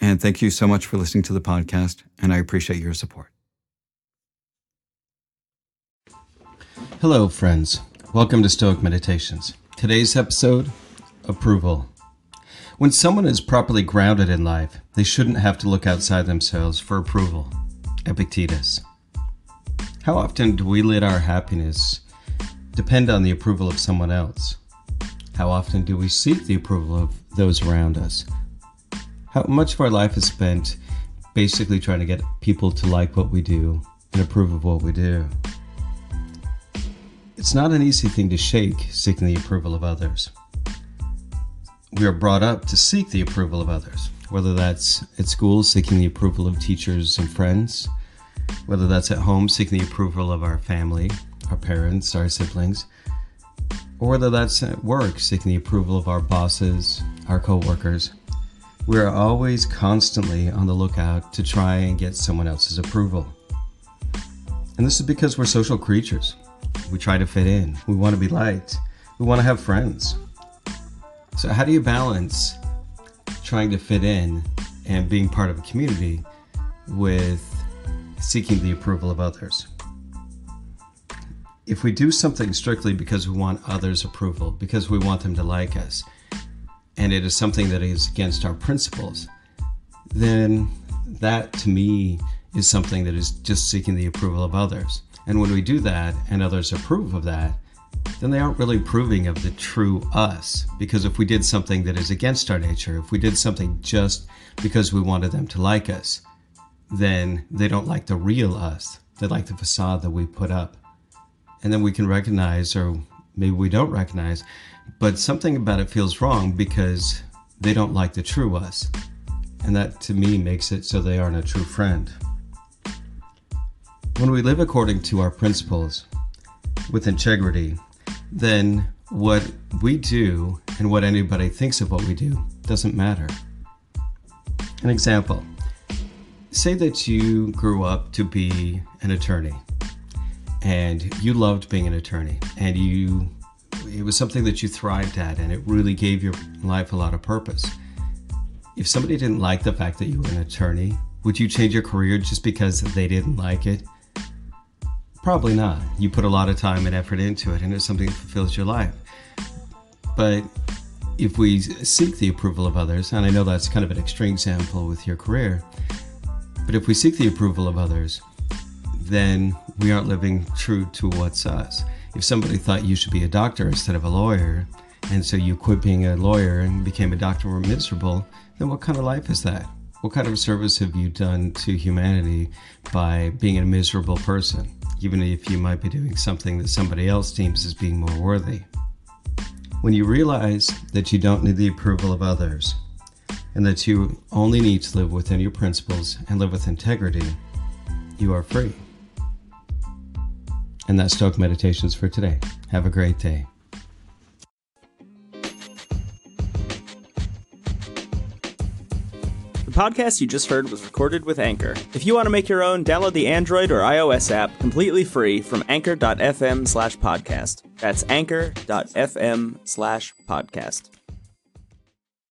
and thank you so much for listening to the podcast, and I appreciate your support. Hello, friends. Welcome to Stoic Meditations. Today's episode Approval. When someone is properly grounded in life, they shouldn't have to look outside themselves for approval. Epictetus. How often do we let our happiness depend on the approval of someone else? How often do we seek the approval of those around us? How much of our life is spent basically trying to get people to like what we do and approve of what we do? It's not an easy thing to shake, seeking the approval of others. We are brought up to seek the approval of others, whether that's at school, seeking the approval of teachers and friends, whether that's at home, seeking the approval of our family, our parents, our siblings, or whether that's at work, seeking the approval of our bosses, our coworkers. We are always constantly on the lookout to try and get someone else's approval. And this is because we're social creatures. We try to fit in. We want to be liked. We want to have friends. So, how do you balance trying to fit in and being part of a community with seeking the approval of others? If we do something strictly because we want others' approval, because we want them to like us, and it is something that is against our principles, then that to me is something that is just seeking the approval of others. And when we do that and others approve of that, then they aren't really approving of the true us. Because if we did something that is against our nature, if we did something just because we wanted them to like us, then they don't like the real us. They like the facade that we put up. And then we can recognize, or maybe we don't recognize, but something about it feels wrong because they don't like the true us. And that to me makes it so they aren't a true friend. When we live according to our principles with integrity, then what we do and what anybody thinks of what we do doesn't matter. An example say that you grew up to be an attorney and you loved being an attorney and you it was something that you thrived at and it really gave your life a lot of purpose. If somebody didn't like the fact that you were an attorney, would you change your career just because they didn't like it? Probably not. You put a lot of time and effort into it and it's something that fulfills your life. But if we seek the approval of others, and I know that's kind of an extreme example with your career, but if we seek the approval of others, then we aren't living true to what's us if somebody thought you should be a doctor instead of a lawyer, and so you quit being a lawyer and became a doctor and were miserable, then what kind of life is that? What kind of service have you done to humanity by being a miserable person, even if you might be doing something that somebody else deems as being more worthy? When you realize that you don't need the approval of others, and that you only need to live within your principles and live with integrity, you are free. And that's Stoic Meditations for today. Have a great day. The podcast you just heard was recorded with Anchor. If you want to make your own, download the Android or iOS app completely free from anchor.fm slash podcast. That's anchor.fm slash podcast.